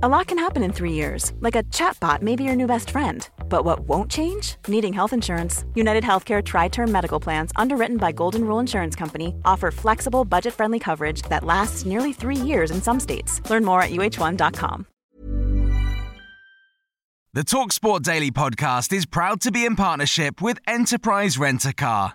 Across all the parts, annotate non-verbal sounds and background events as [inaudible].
A lot can happen in three years, like a chatbot may be your new best friend. But what won't change? Needing health insurance. United Healthcare Tri Term Medical Plans, underwritten by Golden Rule Insurance Company, offer flexible, budget friendly coverage that lasts nearly three years in some states. Learn more at uh1.com. The Talksport Daily podcast is proud to be in partnership with Enterprise Rent a Car.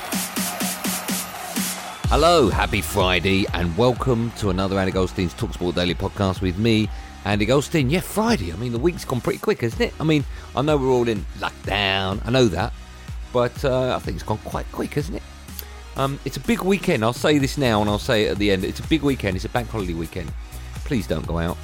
Hello, happy Friday, and welcome to another Andy Goldstein's Talksport Daily podcast with me, Andy Goldstein. Yeah, Friday. I mean, the week's gone pretty quick, hasn't it? I mean, I know we're all in lockdown. I know that, but uh, I think it's gone quite quick, hasn't it? Um, it's a big weekend. I'll say this now, and I'll say it at the end. It's a big weekend. It's a bank holiday weekend. Please don't go out.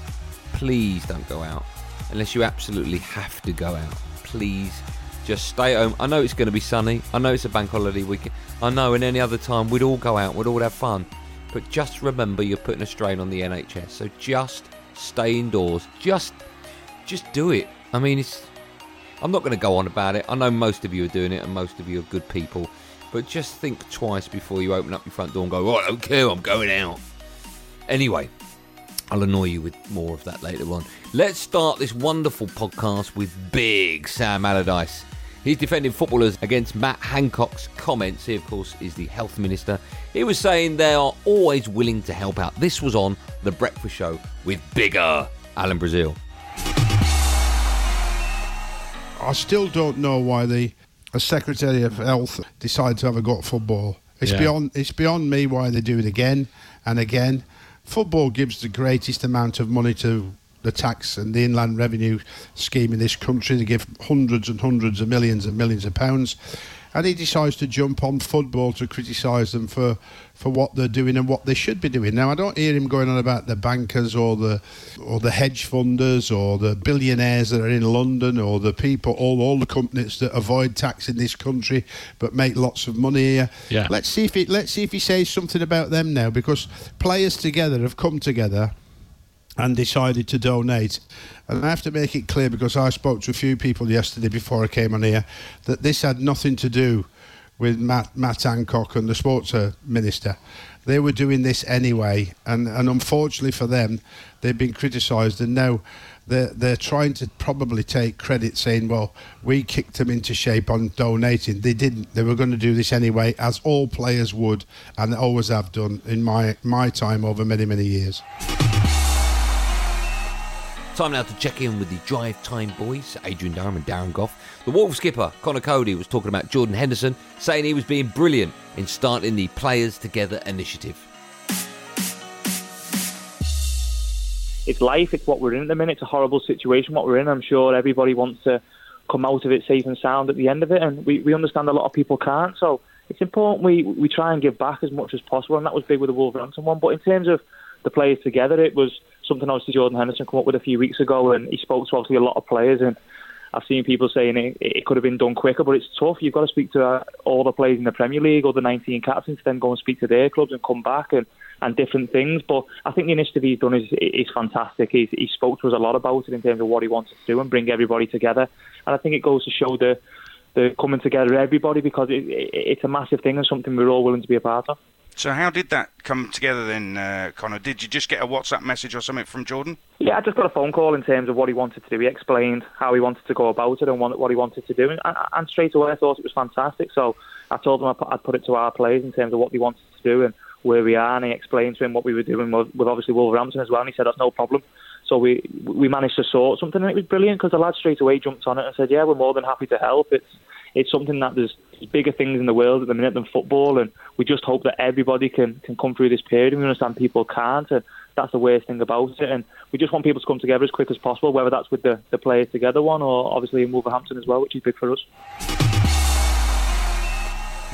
Please don't go out unless you absolutely have to go out. Please just stay at home. I know it's going to be sunny. I know it's a bank holiday weekend. I know in any other time we'd all go out, we'd all have fun. But just remember you're putting a strain on the NHS. So just stay indoors. Just just do it. I mean it's I'm not going to go on about it. I know most of you are doing it and most of you are good people. But just think twice before you open up your front door and go, oh, I don't care, I'm going out. Anyway, I'll annoy you with more of that later on. Let's start this wonderful podcast with Big Sam Allardyce. He's defending footballers against Matt Hancock's comments. He, of course, is the health minister. He was saying they are always willing to help out. This was on The Breakfast Show with bigger Alan Brazil. I still don't know why the Secretary of Health decided to have a go at football. It's Yeah. beyond it's beyond me why they do it again and again. Football gives the greatest amount of money to the tax and the inland revenue scheme in this country. They give hundreds and hundreds of millions and millions of pounds. And he decides to jump on football to criticise them for, for what they're doing and what they should be doing. Now I don't hear him going on about the bankers or the or the hedge funders or the billionaires that are in London or the people all all the companies that avoid tax in this country but make lots of money here. Yeah. Let's see if it let's see if he says something about them now because players together have come together and decided to donate. And I have to make it clear because I spoke to a few people yesterday before I came on here that this had nothing to do with Matt, Matt Hancock and the sports uh, minister. They were doing this anyway, and, and unfortunately for them, they've been criticised, and now they're, they're trying to probably take credit, saying, "Well, we kicked them into shape on donating." They didn't. They were going to do this anyway, as all players would, and always have done in my my time over many many years. Time now to check in with the Drive Time boys, Adrian Durham and Darren Gough. The Wolves skipper, Conor Coady, was talking about Jordan Henderson, saying he was being brilliant in starting the Players Together initiative. it's life. It's what we're in at the minute. It's a horrible situation what we're in. I'm sure everybody wants to come out of it safe and sound at the end of it, and we, we understand a lot of people can't. So it's important we we try and give back as much as possible, and that was big with the Wolverhampton one. But in terms of the players together, it was something obviously Jordan Henderson come up with a few weeks ago, and he spoke to obviously a lot of players and. I've seen people saying it, it could have been done quicker, but it's tough. You've got to speak to uh, all the players in the Premier League, or the 19 captains, then go and speak to their clubs and come back and, and different things. But I think the initiative he's done is is fantastic. He's, he spoke to us a lot about it in terms of what he wants to do and bring everybody together. And I think it goes to show the the coming together of everybody because it, it, it's a massive thing and something we're all willing to be a part of. So how did that come together then, uh, Conor? Did you just get a WhatsApp message or something from Jordan? Yeah, I just got a phone call in terms of what he wanted to do. He explained how he wanted to go about it and what, he wanted to do, and, and straight away I thought it was fantastic. So I told him I'd put- it to our players in terms of what they wanted to do and where we are, and he explained to him what we were doing with, with obviously Wolverhampton as well, and he said that's no problem. So we we managed to sort something, and it was brilliant because the lad straight away jumped on it and said, "Yeah, we're more than happy to help." It's it's something that there's bigger things in the world at the minute than football, and we just hope that everybody can can come through this period. And we understand people can't, and that's the worst thing about it. And we just want people to come together as quick as possible, whether that's with the the players together one or obviously in Wolverhampton as well, which is big for us.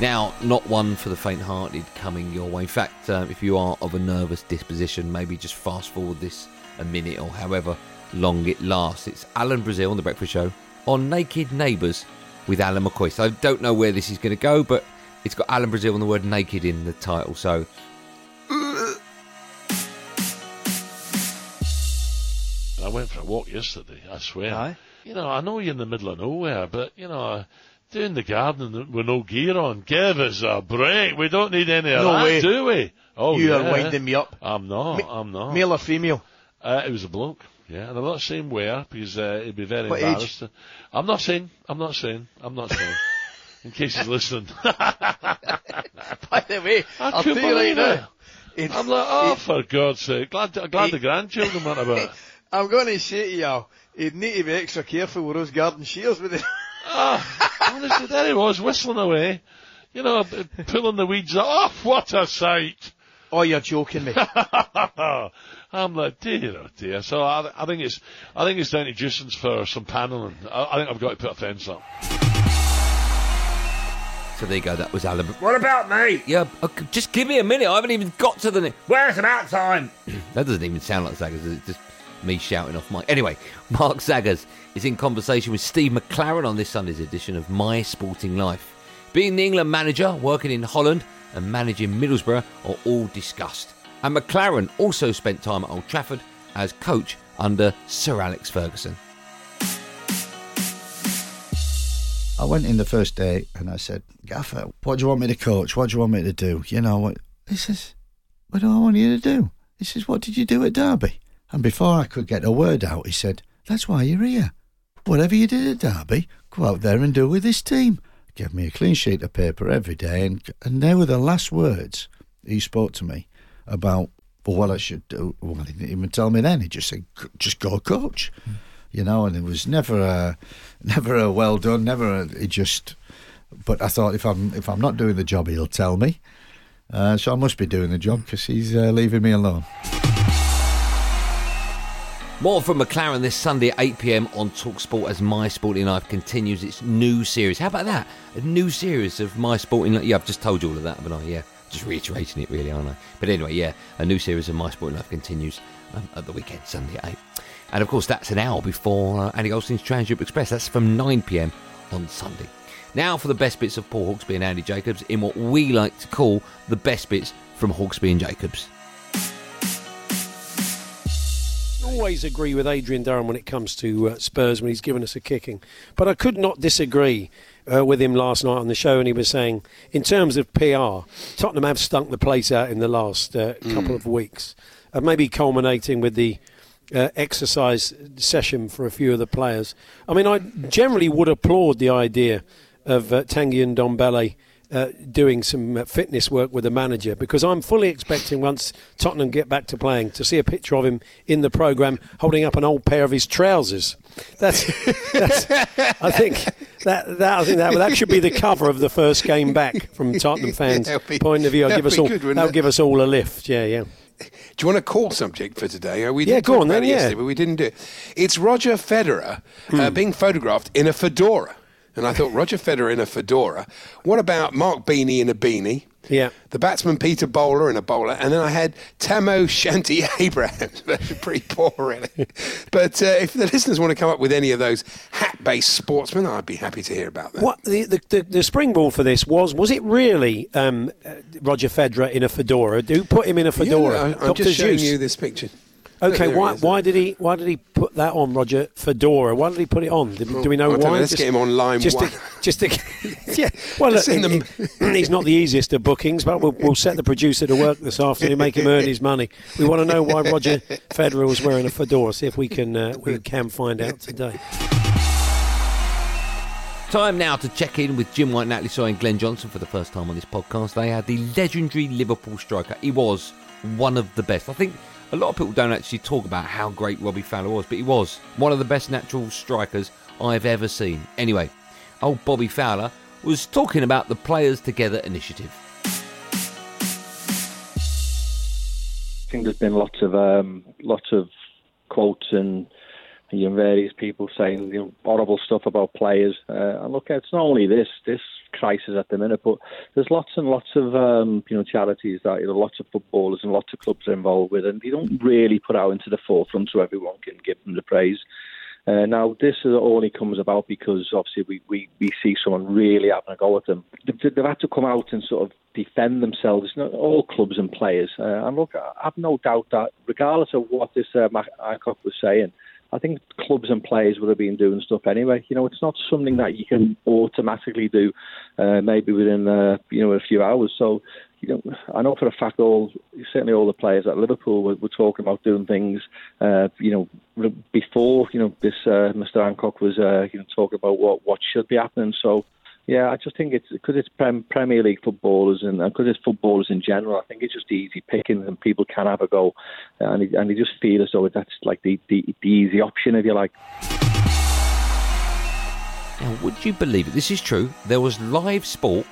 Now, not one for the faint-hearted coming your way. In fact, uh, if you are of a nervous disposition, maybe just fast forward this a minute or however long it lasts. It's Alan Brazil on The Breakfast Show on Naked Neighbours with Alan McCoy. So I don't know where this is going to go, but it's got Alan Brazil and the word naked in the title. So I went for a walk yesterday, I swear. Aye. You know, I know you're in the middle of nowhere, but, you know, doing the garden with no gear on, give us a break. We don't need any of No that, way. do we? Oh, you yeah. are winding me up. I'm not, I'm not. Male or female? Uh, it was a bloke, yeah, and I'm not saying where because uh, it'd be very What age? embarrassed. to- I'm not saying. I'm not saying. I'm not saying. In case he's listening, [laughs] By the way, I I'll couldn't tell you right it. now. it- I'm like, oh, it- for God's sake! Glad, glad the grandchildren went about. it. [laughs] I'm going to say to you, he'd need to be extra careful with those garden shears with it. Ah, honestly, there he was whistling away. You know, pulling the weeds off. What a sight! Oh, you're joking me. [laughs] I'm like, dear, oh dear. So I, I think it's, I think it's down to Justin's for some panelling. I, I think I've got to put a fence up. so there you go. That was Alan. What about me? Yeah, uh, okay, just give me a minute. I haven't even got to the. Ne- Well, it's about time. [clears throat] that doesn't even sound like Saggers. It's just me shouting off mic. Anyway, Mark Saggers is in conversation with Steve McLaren on this Sunday's edition of My Sporting Life. Being the England manager, working in Holland, and managing Middlesbrough are all discussed. And McLaren also spent time at Old Trafford as coach under Sir Alex Ferguson. I went in the first day and I said, Gaffer, what do you want me to coach? What do you want me to do? You know what? He says, What do I want you to do? He says, What did you do at Derby? And before I could get a word out, he said, That's why you're here. Whatever you did at Derby, go out there and do with this team. Give me a clean sheet of paper every day. And, and they were the last words he spoke to me about what I should do. Well, he didn't even tell me then. He just said, Just go coach you know, and it was never a, [laughs] never a well done, never a, it just. But I thought if I'm if I'm not doing the job, he'll tell me. Uh, so I must be doing the job because he's uh, leaving me alone. More from McLaren this Sunday at 8 pm on Talksport as My Sporting Life continues its new series. How about that? A new series of My Sporting Life. Yeah, I've just told you all of that, but I, yeah, just reiterating it really, aren't I? But anyway, yeah, a new series of My Sporting Life continues um, at the weekend, Sunday at 8. And of course, that's an hour before uh, Andy Goldstein's Transeurope Express. That's from 9 pm on Sunday. Now for the best bits of Paul Hawksbee and Andy Jacobs in what we like to call the best bits from Hawksby and Jacobs. Always agree with Adrian Durham when it comes to uh, Spurs when he's given us a kicking. But I could not disagree uh, with him last night on the show, and he was saying, in terms of PR, Tottenham have stunk the place out in the last uh, couple of weeks, uh, maybe culminating with the. Uh, exercise session for a few of the players. I mean, I generally would applaud the idea of uh, Tanguy Ndombele uh, doing some uh, fitness work with the manager because I'm fully expecting once Tottenham get back to playing to see a picture of him in the programme holding up an old pair of his trousers. That's, [laughs] that's I think that, that I think that that should be the cover of the first game back from Tottenham [laughs] fans' be- point of view. I'll give us all good, that'll it? give us all a lift. Yeah, yeah. Do you want a call subject for today? Uh, We Yeah, go on then, yeah. but we didn't do it. It's Roger Federer uh, being photographed in a fedora. And I thought, Roger Federer in a fedora. What about Mark Beanie in a beanie? Yeah. The batsman Peter Bowler in a bowler. And then I had Tamo Shanti [laughs] Abrahams. [laughs] Pretty poor, really. but uh, if the listeners want to come up with any of those hat based sportsmen, I'd be happy to hear about that. What the, the, the, the springboard for this was? Was it really um, uh, Roger Federer in a fedora? Do put him in a fedora? Yeah, I- I'm Dr. just showing you this picture. Okay, why, is. why did he why did he put that on Roger Fedora? Why did he put it on? Did, do we know I don't know, why? let's get him on line just one. To, just to, [laughs] yeah. Well, Let's look, send [clears throat] he- he's not the easiest of bookings, but we'll, we'll set the producer to work this afternoon, make him earn his money. We want to know why Roger [laughs] Federer was wearing a fedora. See if we can uh, we can find out today. Time now to check in with Jim White, Natalie Sawyer, and Glenn Johnson for the first time on this podcast. They had the legendary Liverpool striker. He was one of the best. I think a lot of people don't actually talk about how great Robbie Fowler was, but he was one of the best natural strikers I've ever seen. Anyway, old Bobby Fowler was talking about the Players Together initiative. I think there's been lots of um, lots of quotes and you know, various people saying you know, horrible stuff about players. Uh, and look, it's not only this. This crisis at the minute. But there's lots and lots of um, you know charities that you know lots of footballers and lots of clubs are involved with, and they don't really put out into the forefront so everyone can give them the praise. Uh, now, this only comes about because obviously we, we, we see someone really having a go at them. They've, they've had to come out and sort of defend themselves. It's not all clubs and players. Uh, and look, I have no doubt that regardless of what this uh, Matt Hancock was saying, I think clubs and players would have been doing stuff anyway. You know, it's not something that you can automatically do, uh, maybe within uh, you know a few hours. So, you know, I know for a fact all certainly all the players at Liverpool were, were talking about doing things, uh, you know, before you know this uh, Mr. Hancock was uh, you know talking about what what should be happening. So, yeah, I just think it's because it's prem, Premier League footballers and because it's footballers in general. I think it's just easy picking and people can have a go, and they, and they just feel as though that's like the, the, the easy option if you like. Now, would you believe it? This is true. There was live sport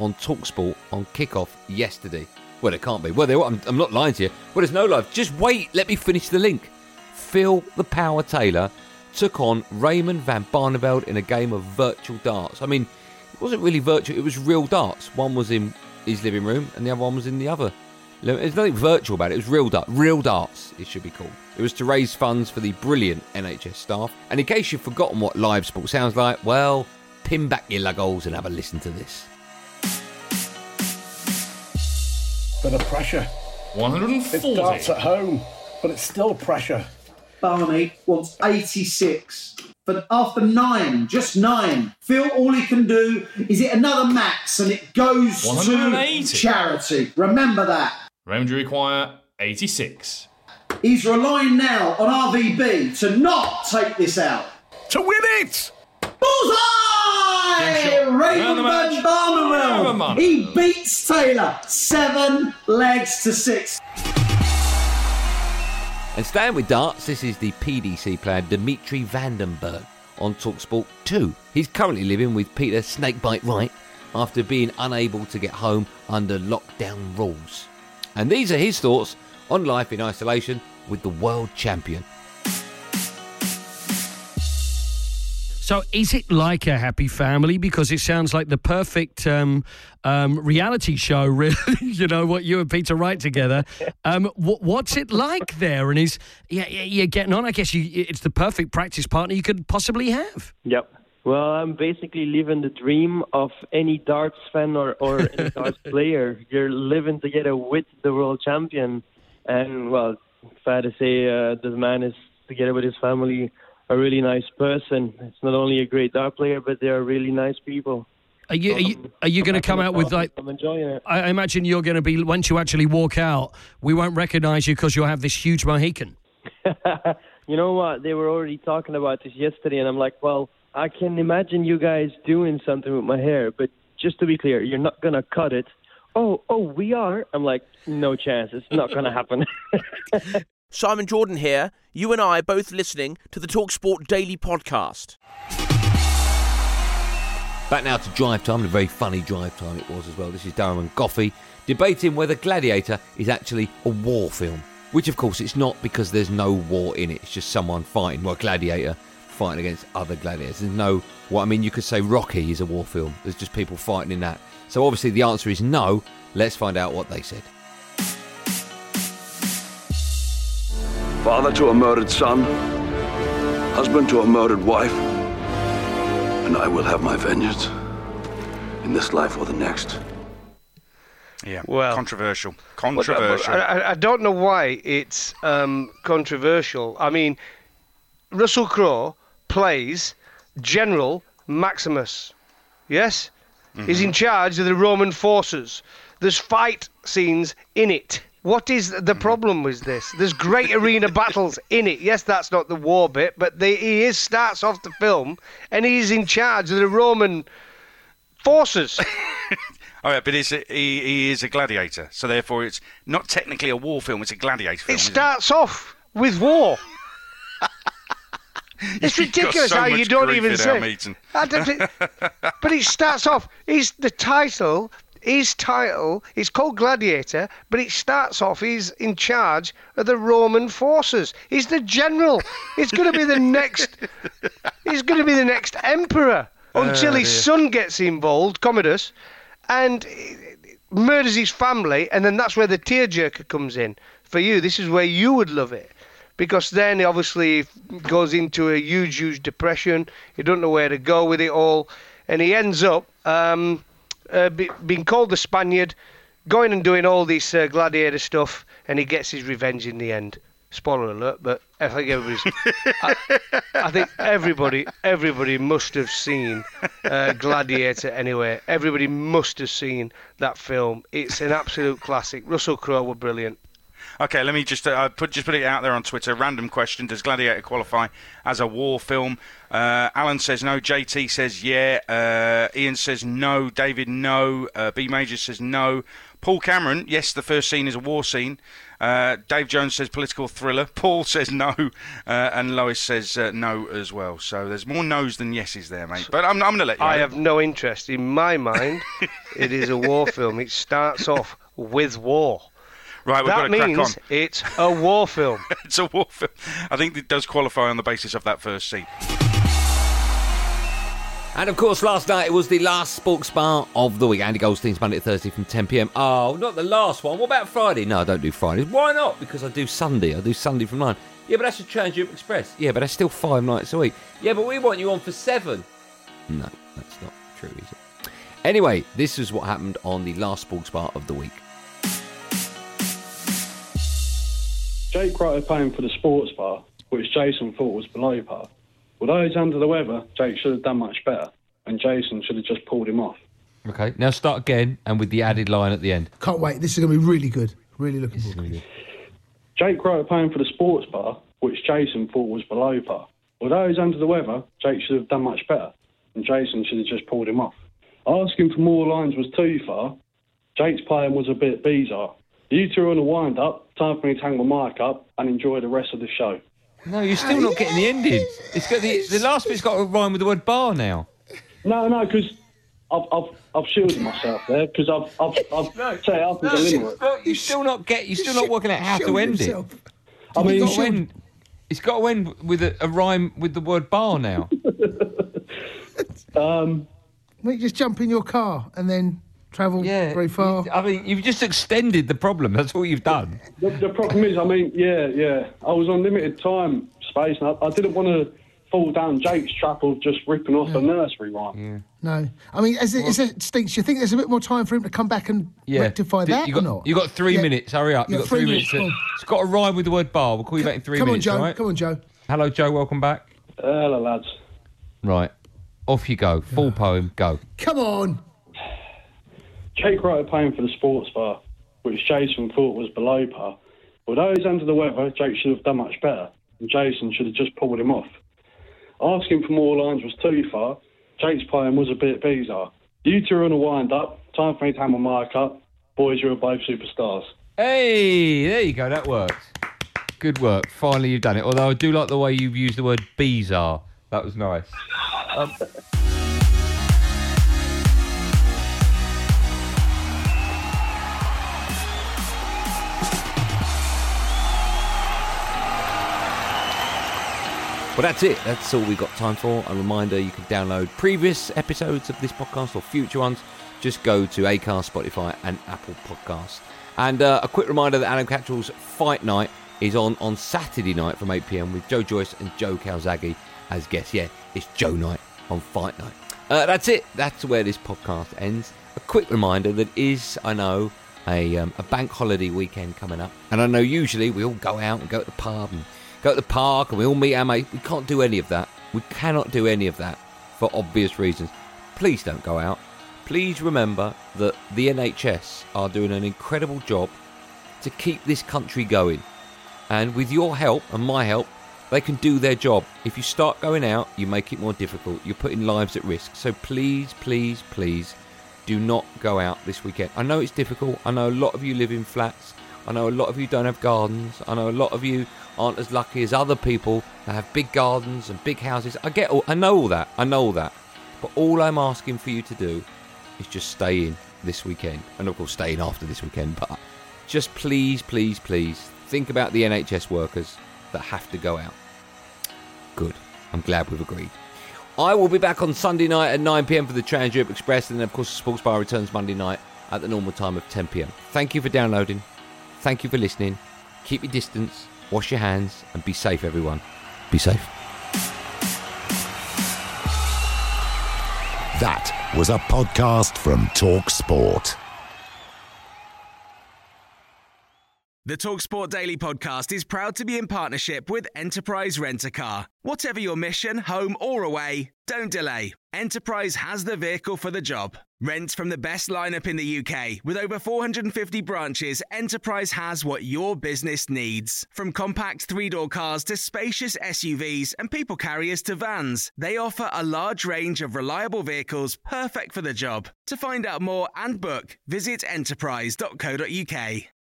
on Talksport on kickoff yesterday. Well, it can't be. Well, there, I'm, I'm not lying to you. Well, there's no live. Just wait. Let me finish the link. Phil the Power Taylor took on Raymond van Barneveld in a game of virtual darts. I mean, it wasn't really virtual, it was real darts. One was in his living room and the other one was in the other. There's nothing virtual about it, it was real darts. Real darts, it should be called. It was to raise funds for the brilliant NHS staff. And in case you've forgotten what live sport sounds like, well, pin back your lug holes and have a listen to this. Bit of pressure. 140. It darts at home, but it's still pressure. Barney wants 86. But after nine, just nine, Phil, all he can do is hit another max and it goes to charity. Remember that. Raymond, you require 86. He's relying now on RVB to not take this out. To win it! Bullseye! Round the Raymond match. van Barneveld. Raymond Van- He beats Taylor seven legs to six. And staying with darts, this is the PDC player Dimitri Van den Bergh on Talksport 2. He's currently living with Peter Snakebite Wright after being unable to get home under lockdown rules. And these are his thoughts on life in isolation with the world champion. So, is it like a happy family? Because it sounds like the perfect um, um, reality show, [laughs] really. you know what you and Peter Wright together. Um, wh- what's it like there? And is yeah, yeah, you're getting on? I guess you, it's the perfect practice partner you could possibly have. Yep. Well, I'm basically living the dream of any darts fan or, or any [laughs] darts player. You're living together with the world champion. And, well, fair to say, uh, the man is together with his family a really nice person. It's not only a great dart player, but they're really nice people. Are you are you, um, are you going to come out with like? I'm enjoying it. I imagine you're going to be once you actually walk out, we won't recognise you because you'll have this huge Mohican. [laughs] You know what? They were already talking about this yesterday, and I'm like, well, I can imagine you guys doing something with my hair, but just to be clear, you're not gonna cut it. Oh, oh, we are. I'm like, no chance. It's not gonna happen. [laughs] [laughs] Simon Jordan here. You and I both listening to the Talksport Daily podcast. Back now to drive time, and a very funny drive time it was as well. This is Durham and Goffey debating whether Gladiator is actually a war film. Which, of course, it's not because there's no war in it. It's just someone fighting, well, Gladiator fighting against other gladiators. There's no, well, I mean, you could say Rocky is a war film. There's just people fighting in that. So obviously the answer is no. Let's find out what they said. Father to a murdered son, husband to a murdered wife, and I will have my vengeance in this life or the next. Yeah, Well- controversial. Well, uh, uh, Controversial. I, I- I don't know why it's um, controversial. I mean, Russell Crowe plays General Maximus. Yes? He's in mm-hmm. charge of the Roman forces. There's fight scenes in it. What is the mm-hmm. problem with this? There's great [laughs] arena battles in it. Yes, that's not the war bit, but the, he is starts off the film and he's in charge of the Roman forces. [laughs] All right, but it's a, he, he is a gladiator, so therefore it's not technically a war film; it's a gladiator film. It starts off with war. [laughs] it's ridiculous so how you don't even say. our. I don't but it starts off. Is the title? His title is called Gladiator, but it starts off. He's in charge of the Roman forces. He's the general. He's going to be the next. He's going to be the next emperor until Oh, his dear. son gets involved, Commodus, and murders his family, and then that's where the tearjerker comes in. For you, this is where you would love it. Because then he obviously goes into a huge, huge depression. He doesn't know where to go with it all. And he ends up um, uh, be, being called the Spaniard, going and doing all this uh, gladiator stuff, and he gets his revenge in the end. Spoiler alert, but I think everybody's. I, I think everybody, everybody must have seen uh, Gladiator anyway. Everybody must have seen that film. It's an absolute classic. Russell Crowe were brilliant. Okay, let me just uh, put just put it out there on Twitter. Random question: Does Gladiator qualify as a war film? Uh, Alan says no. JT says yeah. Uh, Ian says no. David no. Uh, B Major says no. Paul Cameron, yes, the first scene is a war scene. Uh, Dave Jones says political thriller. [laughs] Paul says no, uh, and Lois says uh, no as well. So there's more no's than yeses there, mate. But I'm, I'm going to let you. I have have no interest. In my mind, [laughs] it is a war film. It starts off with war. Right, we've that got to crack means on. it's a war film. [laughs] it's a war film. I think it does qualify on the basis of that first scene. And of course, last night it was the last Sports Bar of the week. Andy Goldstein's Monday to Thursday from 10 pm. Oh, not the last one. What about Friday? No, I don't do Fridays. Why not? Because I do Sunday. I do Sunday from 9. Yeah, but that's a Transeurope Express. Yeah, but that's still five nights a week. Yeah, but we want you on for seven. No, that's not true, is it? Anyway, this is what happened on the last Sports Bar of the week. Jake Wright paying for the sports bar, which Jason thought was below par. Although he's under the weather, Jake should have done much better, and Jason should have just pulled him off. Okay, now start again and with the added line at the end. Can't wait. This is going to be really good. Really looking forward. to it. Jake Wright paying for the sports bar, which Jason thought was below par. Although he's under the weather, Jake should have done much better, and Jason should have just pulled him off. Asking for more lines was too far. Jake's playing was a bit bizarre. You two are on a wind up. Time for me to hang my mic up and enjoy the rest of the show. No, you're still not getting the ending. It's got the, the last bit's got to rhyme with the word bar now. No, no, because I've, I've, I've shielded myself there because I've, I've, I've [laughs] set it up as a limerick. You still not get. You're still not working out how to Shield end himself. it. I mean, it's got, to shield- end, it's got to end with a, a rhyme with the word bar now. [laughs] Um, Wait, just jump in your car and then travel yeah, very far. I mean, you've just extended the problem. That's all you've done. The, the problem is, I mean, yeah, yeah. I was on limited time space, and I, I didn't want to fall down Jake's trap of just ripping off a nursery rhyme. No, I mean, as it, as it stinks, you think there's a bit more time for him to come back and Yeah. rectify D- that you got, or not? You got three Yeah. minutes. Hurry up. Yeah, you got three three, minutes, minutes. come on. It's got to rhyme with the word bar. We'll call you back in three Come on. Joe. all right? Come on, Joe. Hello, Joe. Welcome back. Hello, lads. Right. Off you go. Full poem. Go. Come on. Jake Wright paying for the sports bar, which Jason thought was below par. Although he's under the weather, Jake should have done much better, and Jason should have just pulled him off. Asking for more lines was too far. Jake's playing was a bit bizarre. You two are on a wind up. Time for me to hammer my up. Boys, you're both superstars. Hey, there you go. That worked. Good work. Finally, you've done it. Although I do like the way you've used the word bizarre. That was nice. Um, Well, that's it. That's all we've got time for. A reminder you can download previous episodes of this podcast or future ones. Just go to Acast, Spotify, and Apple Podcasts. And uh, a quick reminder that Adam Catterall's Fight Night is on on Saturday night from 8 pm with Joe Joyce and Joe Calzaghe as guests. Yeah, it's Joe Night on Fight Night. Uh, that's it. That's where this podcast ends. A quick reminder that is, I know, a, um, a bank holiday weekend coming up. And I know usually we all go out and go to the pub and go to the park and we all meet our mates. We can't do any of that. We cannot do any of that for obvious reasons. Please don't go out. Please remember that the NHS are doing an incredible job to keep this country going. And with your help and my help, they can do their job. If you start going out, you make it more difficult. You're putting lives at risk. So please, please, please do not go out this weekend. I know it's difficult. I know a lot of you live in flats. I know a lot of you don't have gardens. I know a lot of you aren't as lucky as other people that have big gardens and big houses. I get all, I know all that. I know all that. But all I'm asking for you to do is just stay in this weekend. And of course, stay in after this weekend. But just please, please, please think about the NHS workers that have to go out. Good. I'm glad we've agreed. I will be back on Sunday night at 9 pm for the Trans Europe Express, and then, of course, the Sports Bar returns Monday night at the normal time of 10 pm. Thank you for downloading. Thank you for listening. Keep your distance, wash your hands, and be safe, everyone. Be safe. That was a podcast from Talk Sport. The Talksport Daily podcast is proud to be in partnership with Enterprise Rent a Car. Whatever your mission, home or away, don't delay. Enterprise has the vehicle for the job. Rent from the best lineup in the UK. With over 450 branches, Enterprise has what your business needs. From compact three door cars to spacious SUVs and people carriers to vans, they offer a large range of reliable vehicles perfect for the job. To find out more and book, visit enterprise.co.uk.